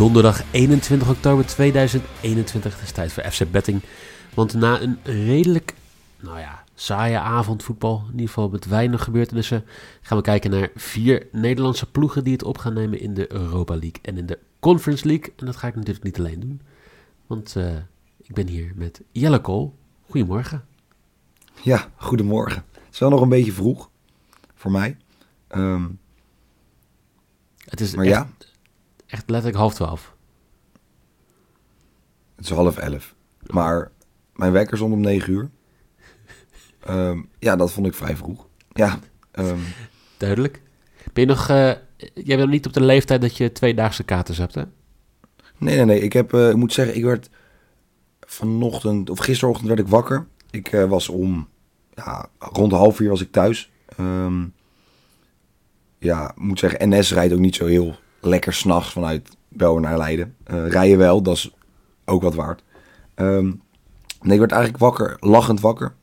Donderdag 21 oktober 2021. Het is tijd voor FC Betting. Want na een redelijk, nou ja, saaie avond voetbal, in ieder geval met weinig gebeurtenissen, gaan we kijken naar vier Nederlandse ploegen die het op gaan nemen in de Europa League en in de Conference League. En dat ga ik natuurlijk niet alleen doen, want uh, ik ben hier met Jelle Kool. Goedemorgen. Ja, goedemorgen. Het is wel nog een beetje vroeg voor mij. Um, het is maar echt, ja, echt letterlijk half twaalf. het is half elf. Maar mijn wekker stond om negen uur. Ehm, ja, dat vond ik vrij vroeg. Ja, ehm, Duidelijk. Ben je nog, eh, jij bent niet op de leeftijd dat je tweedaagse katers hebt, hè? nee, nee, nee. Ik, heb, eh, ik moet zeggen, ik werd vanochtend, of gisterochtend werd ik wakker. Ik eh, was om, ja, rond half vier was ik thuis. Ehm, ja, moet zeggen, NS rijdt ook niet zo heel lekker s'nachts vanuit België naar Leiden. Eh rijden wel, dat is ook wat waard. Ehm, nee, ik werd eigenlijk wakker, lachend wakker.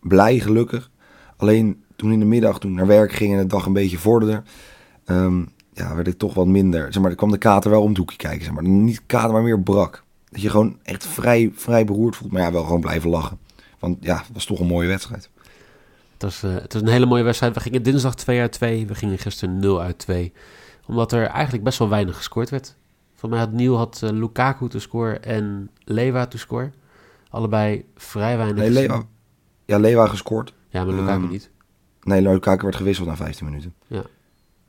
Blij, gelukkig. Alleen toen in de middag, toen ik naar werk ging en de dag een beetje vorderde, ehm, ja, werd ik toch wat minder. Zeg maar, er kwam de kater wel om het hoekje kijken, zeg maar. Niet kater, maar meer brak. Dat je gewoon echt vrij, vrij beroerd voelt, maar ja, wel gewoon blijven lachen. Want ja, het was toch een mooie wedstrijd. Het was, eh, het was een hele mooie wedstrijd. We gingen dinsdag 2 uit 2. We gingen gisteren 0 uit 2. Omdat er eigenlijk best wel weinig gescoord werd. Voor mij had Niel had eh, Lukaku te scoren en Lewa te scoren. Allebei vrij weinig. Nee. Lewa, ja, Lewa gescoord. Ja, maar Lukaku Ehm, niet. Nee, Lukaku werd gewisseld na 15 minuten.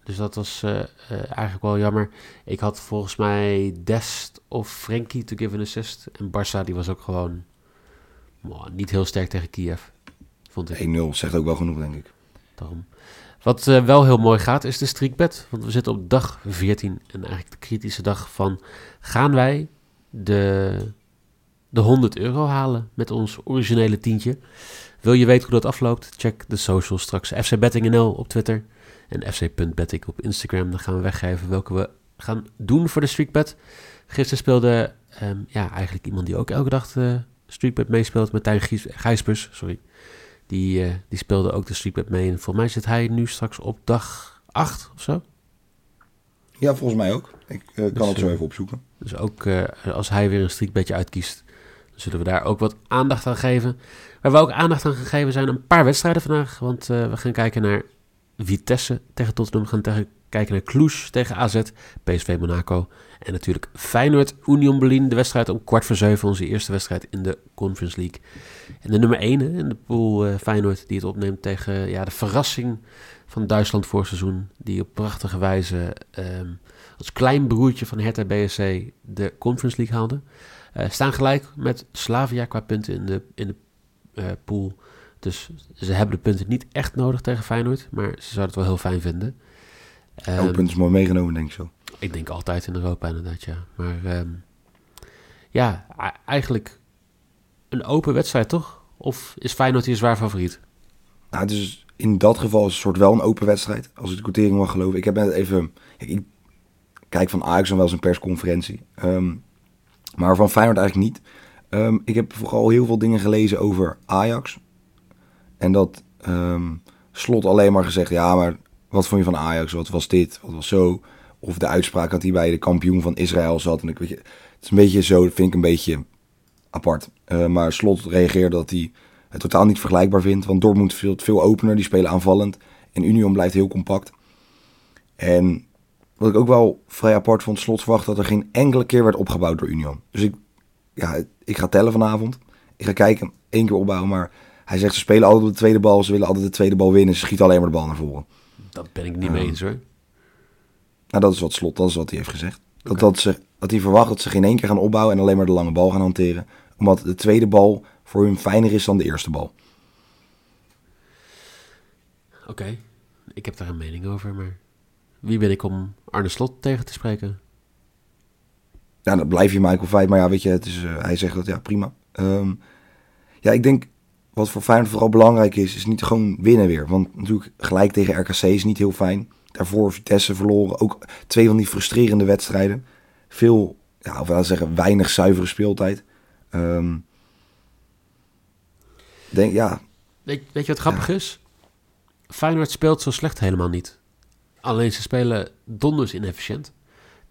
Dus dat was eh, eh, eigenlijk wel jammer. Ik had volgens mij Dest of Frenkie to give an assist. En Barça die was ook gewoon niet heel sterk tegen Kiev. Vond ik. 1-0 zegt ook wel genoeg, denk ik. Daarom. Wat eh, wel heel mooi gaat, is de streakbet. Want we zitten op dag 14. En eigenlijk de kritische dag van... Gaan wij de, de 100 euro halen met ons originele tientje? Wil je weten hoe dat afloopt? Check de socials straks. FC op Twitter. En fc.betting op Instagram. Dan gaan we weggeven welke we gaan doen voor de streakbet. Gisteren speelde ehm, ja, eigenlijk iemand die ook elke dag de streakbet meespeelt. Martijn Gijspers, sorry. Die, eh, die speelde ook de streakbet mee. En volgens mij zit hij nu straks op dag 8 of zo. Ja, volgens mij ook. Ik eh, kan Dus, het zo eh, even opzoeken. Dus ook als hij weer een streakbedje uitkiest, dan zullen we daar ook wat aandacht aan geven. Waar we ook aandacht aan gaan geven zijn een paar wedstrijden vandaag. Want we gaan kijken naar Vitesse tegen Tottenham. We gaan tegen, kijken naar Cluj tegen AZ, PSV Monaco. En natuurlijk Feyenoord Union Berlin. De wedstrijd om kwart voor zeven, onze eerste wedstrijd in de Conference League. En de nummer 1 in de pool eh, Feyenoord die het opneemt tegen ja, de verrassing van Duitsland voor seizoen. Die op prachtige wijze ehm, als klein broertje van Hertha BSC de Conference League haalde. Eh, staan gelijk met Slavia qua punten in de, in de eh, pool. Dus ze hebben de punten niet echt nodig tegen Feyenoord. Maar ze zouden het wel heel fijn vinden. Elk punt is mooi meegenomen, denk ik zo. Ik denk altijd in Europa inderdaad, ja. Maar ehm, ja, eigenlijk een open wedstrijd, toch? Of is Feyenoord hier zwaar favoriet? Nou, dus in dat geval is het soort wel een open wedstrijd. Als ik de quotering mag geloven. Ik heb net even... Kijk, ik kijk van Ajax dan wel eens een persconferentie. Ehm, maar van Feyenoord eigenlijk niet. Ehm, ik heb vooral heel veel dingen gelezen over Ajax. En dat Slot alleen maar gezegd... Ja, maar wat vond je van Ajax? Wat was dit? Wat was zo? Of de uitspraak dat hij bij de kampioen van Israël zat. En ik weet je... Het is een beetje zo, dat vind ik een beetje apart. Eh, maar Slot reageerde dat hij het totaal niet vergelijkbaar vindt. Want Dortmund speelt veel opener, die spelen aanvallend. En Union blijft heel compact. En wat ik ook wel vrij apart vond, Slot verwacht dat er geen enkele keer werd opgebouwd door Union. Dus ik, ja, ik ga tellen vanavond. Ik ga kijken, één keer opbouwen. Maar hij zegt ze spelen altijd op de tweede bal. Ze willen altijd de tweede bal winnen. Ze schieten alleen maar de bal naar voren. Dat ben ik niet mee Ehm, eens hoor. Nou, dat is wat Slot, dat is wat hij heeft gezegd. Dat, dat, ze, dat hij verwacht dat ze geen één keer gaan opbouwen en alleen maar de lange bal gaan hanteren. Omdat de tweede bal voor hun fijner is dan de eerste bal. Oké, ik heb daar een mening over, maar wie ben ik om Arne Slot tegen te spreken? Ja, dan blijf je Michael Veit. Maar ja, weet je, het is, eh, hij zegt dat, ja, prima. Ehm, ja, ik denk wat voor Feyenoord vooral belangrijk is, is niet gewoon winnen weer. Want natuurlijk gelijk tegen RKC is niet heel fijn. Daarvoor Vitesse verloren. Ook twee van die frustrerende wedstrijden. Veel, ja, of laten we zeggen, weinig zuivere speeltijd. Ehm, denk, ja, Weet, weet je wat grappig is? Feyenoord speelt zo slecht helemaal niet. Alleen ze spelen donders inefficiënt.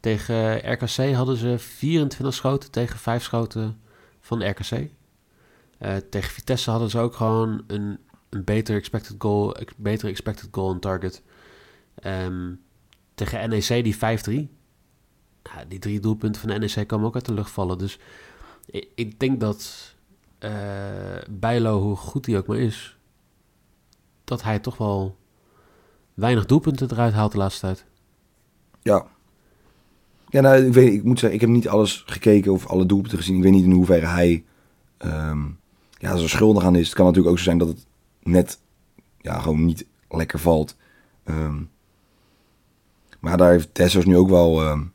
Tegen RKC hadden ze 24 schoten tegen 5 schoten van RKC. Uh, tegen Vitesse hadden ze ook gewoon een, een beter expected goal, betere expected goal on target. Um, tegen NEC die 5-3. Ja, die drie doelpunten van NEC komen ook uit de lucht vallen. Dus ik, ik denk dat uh, Bijlo, hoe goed hij ook maar is, dat hij toch wel weinig doelpunten eruit haalt de laatste tijd. Ja. Ja, nou, ik, weet, ik moet zeggen, ik heb niet alles gekeken of alle doelpunten gezien. Ik weet niet in hoeverre hij um, ja, er schuldig aan is. Het kan natuurlijk ook zo zijn dat het net ja, gewoon niet lekker valt. Um, maar daar heeft Tessos nu ook wel... Um,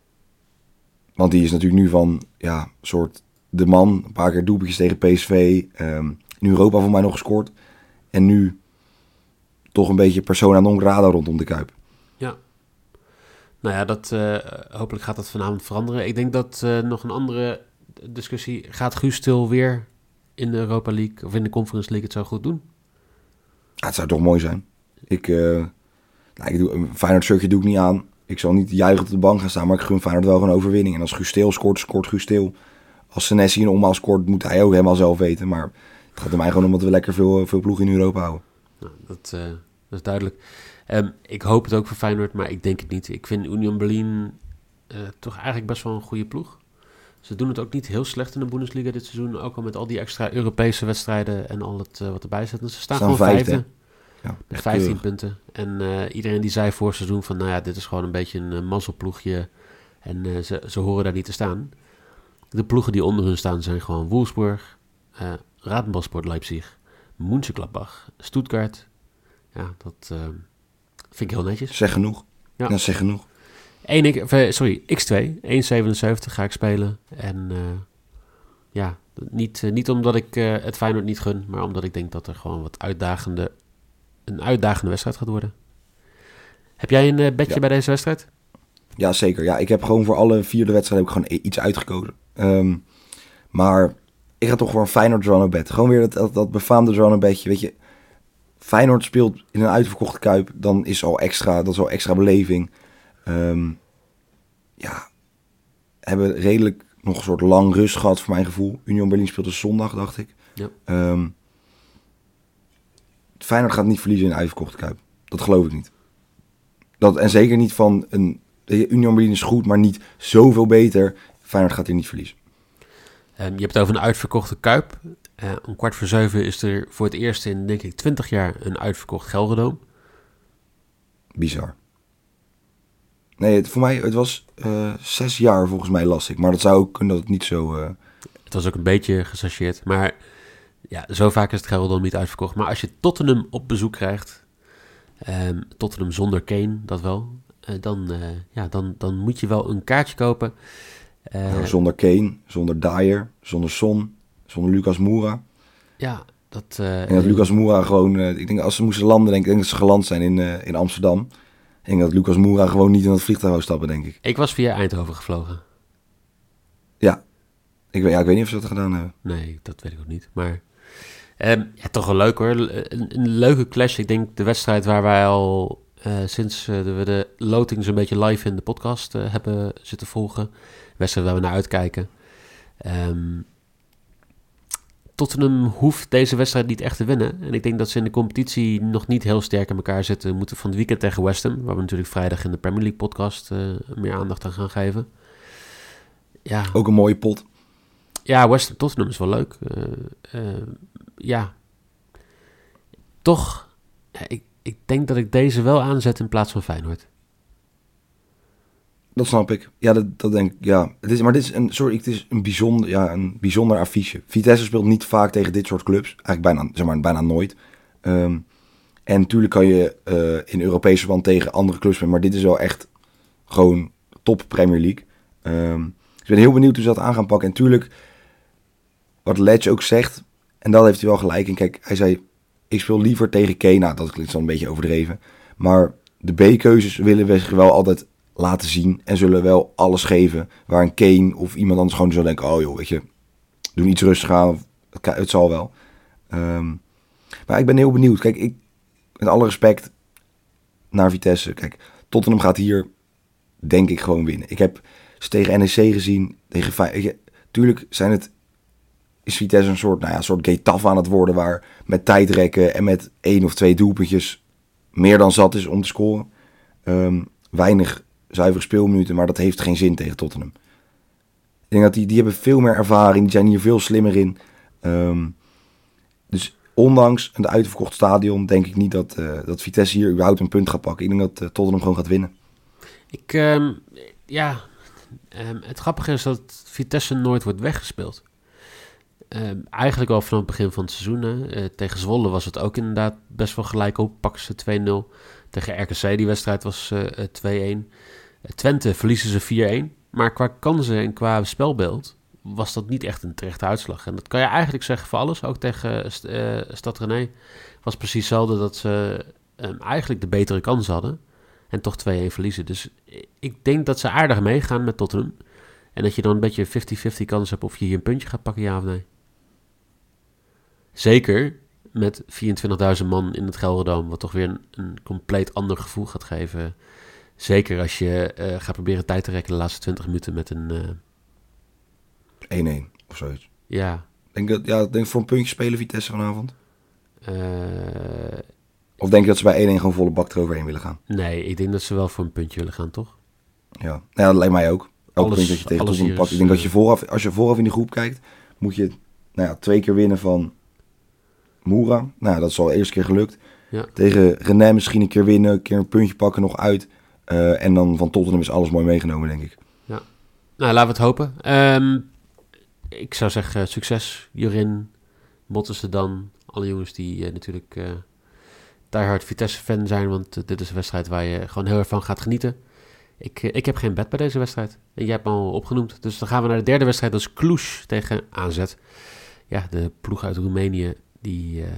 want die is natuurlijk nu van, ja, soort de man. Een paar keer doelpuntjes tegen PSV. Um, in Europa voor mij nog gescoord. En nu toch een beetje persona non grata rondom de Kuip. Ja. Nou ja, dat, uh, hopelijk gaat dat vanavond veranderen. Ik denk dat uh, nog een andere discussie... Gaat Guus Stil weer in de Europa League of in de Conference League het zo goed doen? Ja, het zou toch mooi zijn. Ik, uh, nou, ik doe, een Feyenoord shirtje doe ik niet aan. Ik zal niet juichen op de bank gaan staan, maar ik gun Feyenoord wel een overwinning. En als Gusteel scoort, scoort Gusteel. Als Senesi een omhaal scoort, moet hij ook helemaal zelf weten. Maar het gaat er mij gewoon om dat we lekker veel, veel ploegen in Europa houden. Nou, dat, uh, dat, is duidelijk. Um, ik hoop het ook voor Feyenoord, maar ik denk het niet. Ik vind Union Berlin uh, toch eigenlijk best wel een goede ploeg. Ze doen het ook niet heel slecht in de Bundesliga dit seizoen. Ook al met al die extra Europese wedstrijden en al het uh, wat erbij zit. Ze staan, staan gewoon vijfde. Ja, met 15 keurig. punten. En uh, iedereen die zei voor het seizoen van... nou ja, dit is gewoon een beetje een uh, mazzelploegje. En uh, ze, ze horen daar niet te staan. De ploegen die onder hun staan zijn gewoon Wolfsburg... Uh, Radenbalsport Leipzig... Mönchengladbach, Stuttgart. Ja, dat vind ik heel netjes. Zeg genoeg. Ja, ja zeg genoeg. 1, sorry, X2, 1,77 ga ik spelen. En ja, niet, niet omdat ik het Feyenoord niet gun... maar omdat ik denk dat er gewoon wat uitdagende een uitdagende wedstrijd gaat worden. Heb jij een uh, bedje ja. bij deze wedstrijd? Ja, zeker. Ja, ik heb gewoon voor alle vierde wedstrijden heb ik gewoon iets uitgekozen. Um, maar ik ga toch een Feyenoord Toronto bed. Gewoon weer dat, dat, dat befaamde Toronto bedje. Weet je, Feyenoord speelt in een uitverkochte Kuip. Dan is al extra, dat is al extra beleving. Um, ja, hebben redelijk nog een soort lang rust gehad voor mijn gevoel. Union Berlin speelde zondag, dacht ik. Ja. Um, Feyenoord gaat niet verliezen in een uitverkochte Kuip. Dat geloof ik niet. Dat, en zeker niet van een... Union Berlin is goed, maar niet zoveel beter. Feyenoord gaat hier niet verliezen. Um, je hebt het over een uitverkochte Kuip. Uh, om kwart voor zeven is er voor het eerst in, denk ik, twintig jaar een uitverkocht Gelredoom. Bizar. Nee, het, voor mij, het was uh, zes jaar volgens mij lastig. Maar dat zou ook kunnen dat het niet zo... Uh... Het was ook een beetje gechargeerd. Maar ja, zo vaak is het Gelredome niet uitverkocht. Maar als je Tottenham op bezoek krijgt, um, Tottenham zonder Kane, dat wel, uh, dan, uh, ja, dan, dan moet je wel een kaartje kopen. Uh, nou, zonder Kane, zonder Dyer, zonder Son, zonder Lucas Moura. Ja, dat... en dat Lucas Moura gewoon, ik denk als ze moesten landen, denk ik, denk dat ze geland zijn in, in Amsterdam. Ik denk dat Lucas Moura gewoon niet in het vliegtuig zou stappen, denk ik. Ik was via Eindhoven gevlogen. Ja, ik weet, ja, ik weet niet of ze dat gedaan hebben. Nee, dat weet ik ook niet. Maar Um, ja, toch wel leuk hoor. Een, een, leuke clash. Ik denk de wedstrijd waar wij al uh, sinds uh, we de loting zo'n beetje live in de podcast uh, hebben zitten volgen. Wedstrijd waar we naar uitkijken. Um, Tottenham hoeft deze wedstrijd niet echt te winnen. En ik denk dat ze in de competitie nog niet heel sterk in elkaar zitten. We moeten van het weekend tegen West Ham, waar we natuurlijk vrijdag in de Premier League podcast meer aandacht aan gaan geven. Ja. Ook een mooie pot. Ja, West Ham Tottenham is wel leuk ja, toch, ik, ik denk dat ik deze wel aanzet in plaats van Feyenoord. Dat snap ik. Ja, dat, dat denk ik. Ja. Het is, maar dit is een, sorry, het is een bijzonder, ja, een bijzonder affiche. Vitesse speelt niet vaak tegen dit soort clubs. Eigenlijk bijna, zeg maar, bijna nooit. Um, en natuurlijk kan je uh, in Europese verband tegen andere clubs. Maar dit is wel echt gewoon top Premier League. Um, ik ben heel benieuwd hoe ze dat aan gaan pakken. En natuurlijk, wat Ledge ook zegt, en dat heeft hij wel gelijk in. Kijk, hij zei, ik speel liever tegen. Nou, dat klinkt zo een beetje overdreven. Maar de B-keuzes willen we zich wel altijd laten zien. En zullen wel alles geven. Waar een Kane of iemand anders gewoon zal denken... Oh joh, weet je, doe iets rustig aan. Het, zal wel. Um, maar ik ben heel benieuwd. Kijk, ik, met alle respect naar Vitesse. Kijk, Tottenham gaat hier denk ik gewoon winnen. Ik heb ze tegen NEC gezien. Tegen Tuurlijk zijn het, is Vitesse een soort, nou ja, soort Getafe aan het worden... waar met tijdrekken en met één of twee doelpuntjes meer dan zat is om te scoren. Ehm, weinig zuivere speelminuten, maar dat heeft geen zin tegen Tottenham. Ik denk dat die, die hebben veel meer ervaring, die zijn hier veel slimmer in. Ehm, dus ondanks een uitverkocht stadion denk ik niet dat, eh, dat Vitesse hier überhaupt een punt gaat pakken. Ik denk dat eh, Tottenham gewoon gaat winnen. Ik, ehm, ja, het grappige is dat Vitesse nooit wordt weggespeeld. Ehm, eigenlijk al vanaf het begin van het seizoen. Eh, tegen Zwolle was het ook inderdaad best wel gelijk op. Pakken ze 2-0. Tegen RKC, die wedstrijd was eh, eh, 2-1. Eh, Twente verliezen ze 4-1. Maar qua kansen en qua spelbeeld was dat niet echt een terechte uitslag. En dat kan je eigenlijk zeggen voor alles. Ook tegen St- Stad René was precies hetzelfde dat ze ehm, eigenlijk de betere kansen hadden. En toch 2-1 verliezen. Dus ik denk dat ze aardig meegaan met Tottenham. En dat je dan een beetje 50-50 kans hebt of je hier een puntje gaat pakken, ja of nee. Zeker met 24.000 man in het Gelderdoom, wat toch weer een, een compleet ander gevoel gaat geven. Zeker als je eh, gaat proberen tijd te rekken de laatste 20 minuten met een... eh, 1-1 of zoiets. ja, Denk dat, ja, denk voor een puntje spelen Vitesse vanavond. eh, Of denk je dat ze bij 1-1 gewoon volle bak eroverheen willen gaan? nee, ik denk dat ze wel voor een puntje willen gaan, toch? Ja, nou ja dat lijkt mij ook. Elk Alles- dat je tegen Tottenham pakt. Ik denk dat je vooraf, als je vooraf in de groep kijkt, moet je nou ja, twee keer winnen van Moera. Nou, dat is al de eerste keer gelukt. Ja. Tegen René misschien een keer winnen, een keer een puntje pakken nog uit. Eh, en dan van Tottenham is alles mooi meegenomen, denk ik. Nou, laten we het hopen. Ehm, ik zou zeggen succes, Jorin, Bottense dan. Alle jongens die eh, natuurlijk eh diehard Vitesse-fan zijn. Want eh, dit is een wedstrijd waar je gewoon heel erg van gaat genieten. Ik, eh, ik heb geen bed bij deze wedstrijd. En jij hebt me al opgenoemd. Dus dan gaan we naar de derde wedstrijd. Dat is Cluj tegen AZ. Ja, de ploeg uit Roemenië die, eh,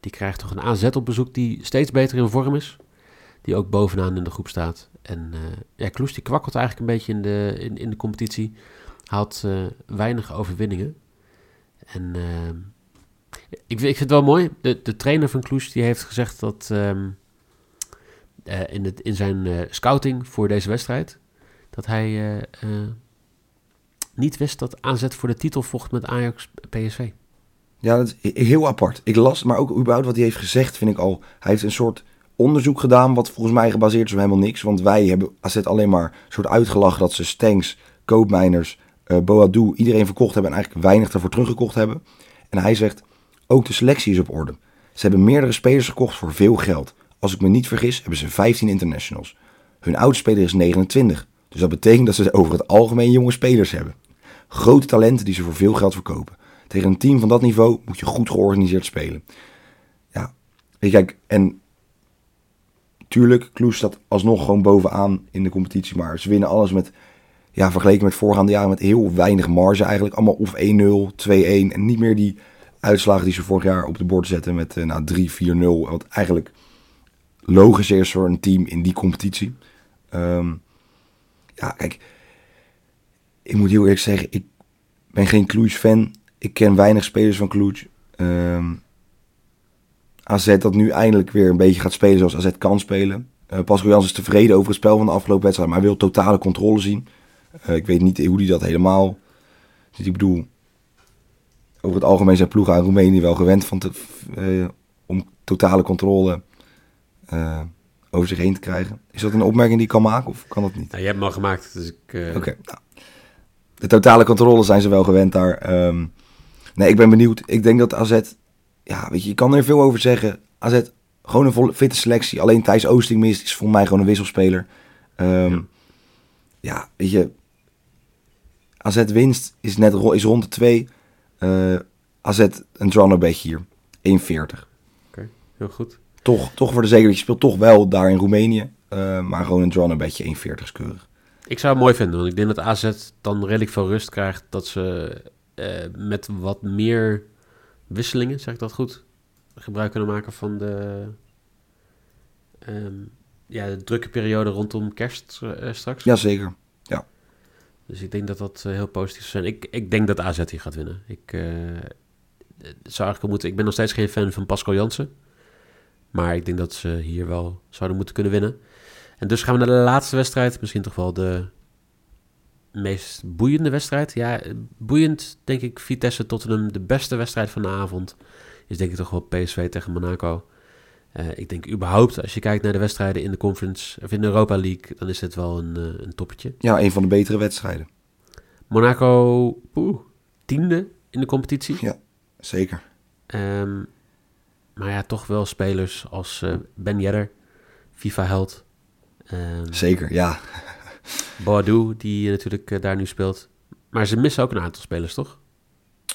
die krijgt toch een AZ op bezoek die steeds beter in vorm is. Die ook bovenaan in de groep staat. En eh ja, Kloes die kwakkelt eigenlijk een beetje in de, in, in de competitie. Haalt eh, weinig overwinningen. En ik, ik vind het wel mooi. De, de trainer van Kloes die heeft gezegd dat ehm, eh, in, het, in zijn scouting voor deze wedstrijd... dat hij niet wist dat AZ voor de titel vocht met Ajax PSV. Ja, dat is he- heel apart. Ik las, maar ook überhaupt wat hij heeft gezegd, vind ik al. Hij heeft een soort onderzoek gedaan, wat volgens mij gebaseerd is op helemaal niks. Want wij hebben AZ alleen maar een soort uitgelachen dat ze Stenks, Koopmeiners, eh Boadou, iedereen verkocht hebben en eigenlijk weinig ervoor teruggekocht hebben. En hij zegt, ook de selectie is op orde. Ze hebben meerdere spelers gekocht voor veel geld. Als ik me niet vergis, hebben ze 15 internationals. Hun oudste speler is 29. Dus dat betekent dat ze over het algemeen jonge spelers hebben. Grote talenten die ze voor veel geld verkopen. Tegen een team van dat niveau moet je goed georganiseerd spelen. Ja, weet je, kijk, en tuurlijk, Kloes staat alsnog gewoon bovenaan in de competitie. Maar ze winnen alles met, ja, vergeleken met voorgaande jaren, met heel weinig marge eigenlijk. Allemaal of 1-0, 2-1 en niet meer die uitslagen die ze vorig jaar op de bord zetten met eh, nou, 3-4-0. Wat eigenlijk logisch is voor een team in die competitie. Ehm, ja, kijk, ik moet heel eerlijk zeggen, ik ben geen Cluj-fan. Ik ken weinig spelers van Cluj. Ehm AZ dat nu eindelijk weer een beetje gaat spelen zoals AZ kan spelen. Eh Pascal Jans is tevreden over het spel van de afgelopen wedstrijd, maar wil totale controle zien. Eh, ik weet niet hoe hij dat helemaal ziet. Ik bedoel, over het algemeen zijn ploegen aan Roemenië wel gewend van te, eh, om totale controle over zich heen te krijgen. Is dat een opmerking die ik kan maken of kan dat niet? Nou, je hebt hem al gemaakt, dus ik... Oké. nou. De totale controle zijn ze wel gewend daar. Ehm, nee, ik ben benieuwd. Ik denk dat AZ... Ja, weet je, je kan er veel over zeggen. AZ, gewoon een volle, fitte selectie. Alleen Thijs Oosting mist, is volgens mij gewoon een wisselspeler. Ehm, Ja. ja. weet je... AZ winst is, net, is rond de 2. AZ een draw een beetje hier. 1,40. Heel goed. Toch, toch voor de zekerheid. Je speelt toch wel daar in Roemenië. eh, maar gewoon een draw een beetje 1,40 is keurig. Ik zou het mooi vinden, want ik denk dat AZ dan redelijk veel rust krijgt. Dat ze met wat meer wisselingen, zeg ik dat goed, gebruik kunnen maken van de, ehm, ja, de drukke periode rondom kerst eh, straks. Jazeker. Dus ik denk dat dat eh, heel positief zou zijn. Ik, ik denk dat AZ hier gaat winnen. Ik eh, zou eigenlijk moeten. Ik ben nog steeds geen fan van Pascal Jansen. Maar ik denk dat ze hier wel zouden moeten kunnen winnen. En dus gaan we naar de laatste wedstrijd. Misschien toch wel de meest boeiende wedstrijd. Ja, boeiend denk ik Vitesse Tottenham. De beste wedstrijd van de avond is denk ik toch wel PSV tegen Monaco. Uh, ik denk überhaupt, als je kijkt naar de wedstrijden in de Conference of in de Europa League, dan is dit wel een, uh, een toppetje. Ja, een van de betere wedstrijden. Monaco, poeh, tiende in de competitie. Ja, zeker. Um, maar ja, toch wel spelers als uh, Ben Yedder, FIFA-held. Um, zeker, ja. Boadu, die natuurlijk daar nu speelt. Maar ze missen ook een aantal spelers, toch?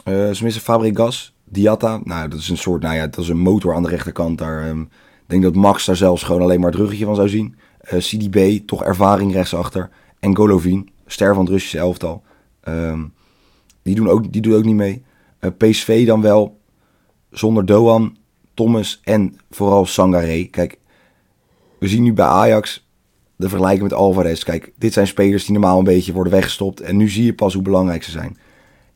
ze missen Fabregas, Diatta, nou, dat is een soort, nou ja, dat is een motor aan de rechterkant daar. Um, ik denk dat Max daar zelfs gewoon alleen maar het ruggetje van zou zien. Uh, CDB, toch ervaring rechtsachter. En Golovin, ster van het Russische elftal. Um, die, doen ook, die doet ook niet mee. PSV dan wel, zonder Doan, Thomas en vooral Sangaré. Kijk, we zien nu bij Ajax de vergelijking met Alvarez. Kijk, dit zijn spelers die normaal een beetje worden weggestopt. En nu zie je pas hoe belangrijk ze zijn.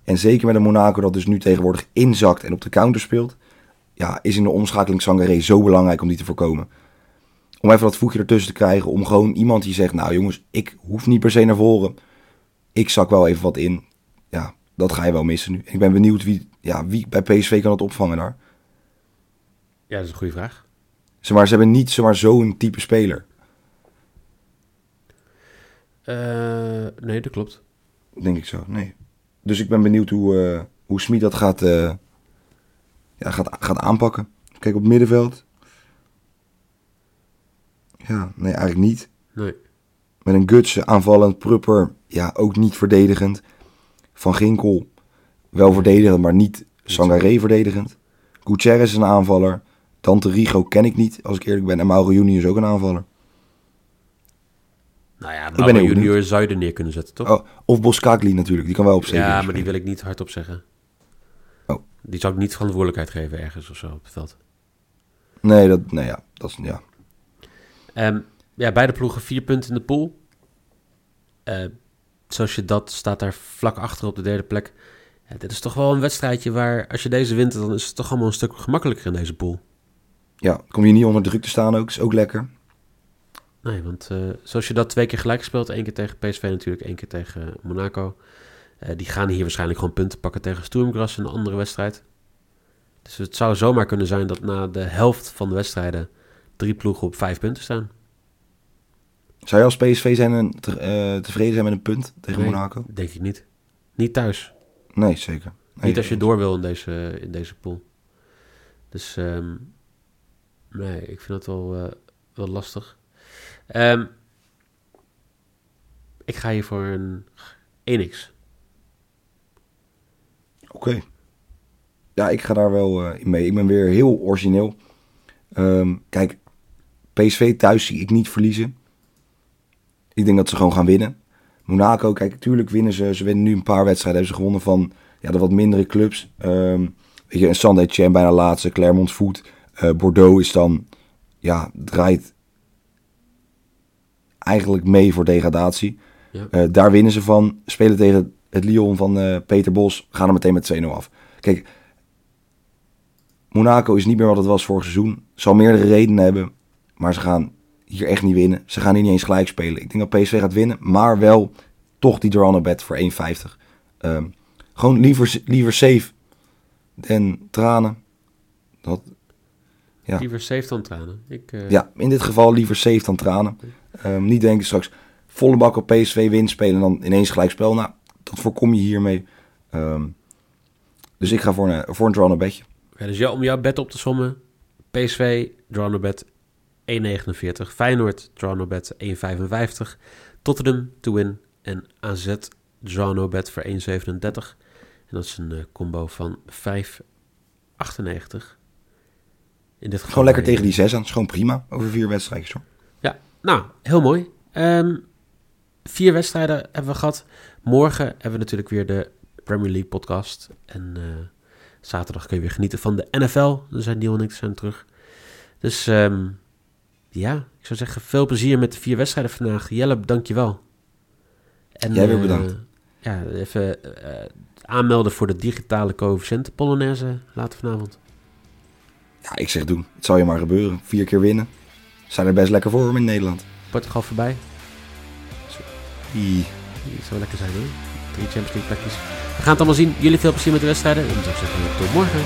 En zeker met een Monaco dat dus nu tegenwoordig inzakt en op de counter speelt. Ja, is in de omschakeling Sangaré zo belangrijk om die te voorkomen. Om even dat voetje ertussen te krijgen. Om gewoon iemand die zegt, nou jongens, ik hoef niet per se naar voren. Ik zak wel even wat in. Ja, dat ga je wel missen nu. Ik ben benieuwd wie, ja, wie bij PSV kan het opvangen daar. Ja, dat is een goede vraag. Zeg maar, ze hebben niet zomaar zo'n type speler. Uh, nee, dat klopt. Denk ik zo, nee. Dus ik ben benieuwd hoe, uh, hoe Smit dat gaat, uh, ja, gaat, gaat aanpakken. Kijk op het middenveld. Ja, nee, eigenlijk niet. Nee. Met een Gutsen aanvallend, Prupper, ja, ook niet verdedigend. Van Ginkel, wel verdedigend, maar niet Sangaré verdedigend. Gutierrez is een aanvaller. Dante Rigo ken ik niet, als ik eerlijk ben. En Mauro Junior is ook een aanvaller. Nou ja, Mauro Junior zou je er neer kunnen zetten, toch? Oh, of Boskagli natuurlijk, die kan wel op zeker. Ja, maar die wil ik niet hardop zeggen. Oh. Die zou ik niet verantwoordelijkheid geven ergens of zo op het veld. Nee, dat, nee ja, dat is, ja. Um, ja, beide ploegen vier punten in de pool. Uh, zoals je dat staat daar vlak achter op de derde plek. Ja, dit is toch wel een wedstrijdje waar, als je deze wint, dan is het toch allemaal een stuk gemakkelijker in deze pool. Ja, kom je niet onder druk te staan ook, is ook lekker. Nee, want uh, zoals je dat twee keer gelijk speelt, één keer tegen PSV natuurlijk, één keer tegen Monaco. Uh, die gaan hier waarschijnlijk gewoon punten pakken tegen Sturmgras in een andere wedstrijd. Dus het zou zomaar kunnen zijn dat na de helft van de wedstrijden drie ploegen op vijf punten staan. Zou je als PSV zijn en te, uh, tevreden zijn met een punt tegen nee, Monaco? denk ik niet. Niet thuis. Nee, zeker. Nee, niet als je door wil in deze, in deze pool. Dus um, nee, ik vind het wel, wel lastig. Um, ik ga hier voor een 1x. Oké. Ja, ik ga daar wel uh, mee. Ik ben weer heel origineel. Um, kijk, PSV thuis zie ik niet verliezen. Ik denk dat ze gewoon gaan winnen. Monaco, kijk, natuurlijk winnen ze. Ze winnen nu een paar wedstrijden. Hebben ze gewonnen van ja, de wat mindere clubs. Um, weet je, een Sunday Champ bijna laatste. Clermont Foot. Uh, Bordeaux is dan, ja, draait eigenlijk mee voor degradatie. Ja. Uh, daar winnen ze van. Spelen tegen het Lyon van uh, Peter Bos. Gaan er meteen met 2-0 af. Kijk, Monaco is niet meer wat het was vorig seizoen. Zal meerdere redenen hebben. Maar ze gaan hier echt niet winnen. Ze gaan hier niet eens gelijk spelen. Ik denk dat PSV gaat winnen. Maar wel toch die Dorano bet voor 1,50. Um, gewoon liever, liever safe dan tranen. Dat, ja. Liever safe dan tranen. Ik, uh... Ja, in dit geval liever safe dan tranen. Um, niet denken straks volle bak op PSV win spelen en dan ineens gelijk spel. Nou, dat voorkom je hiermee. Um, dus ik ga voor een, voor een draw bedje. Ja, dus ja, om jouw bed op te sommen. PSV, draw bet 1,49. Feyenoord, draw bet 1,55. Tottenham to win. En AZ, draw bet voor 1,37. En dat is een uh, combo van 5,98. In dit geval gewoon lekker tegen die 6 aan. is gewoon prima over vier wedstrijdjes hoor. Nou, heel mooi. Um, vier wedstrijden hebben we gehad. Morgen hebben we natuurlijk weer de Premier League podcast. En uh, zaterdag kun je weer genieten van de NFL. Er zijn Neil en ik zijn terug. Dus um, ja, ik zou zeggen veel plezier met de vier wedstrijden vandaag. Jelle, dankjewel. En, Jij weer bedankt. Uh, ja, even uh, aanmelden voor de digitale coëfficiënten Polonaise later vanavond. Ja, ik zeg doen. Het zal je maar gebeuren. Vier keer winnen. Zijn er best lekker voor in Nederland. Portugal voorbij. Die. Die zou lekker zijn hoor. Drie Champions League plekjes. We gaan het allemaal zien. Jullie veel plezier met de wedstrijden. En dan zou ik zeggen tot morgen.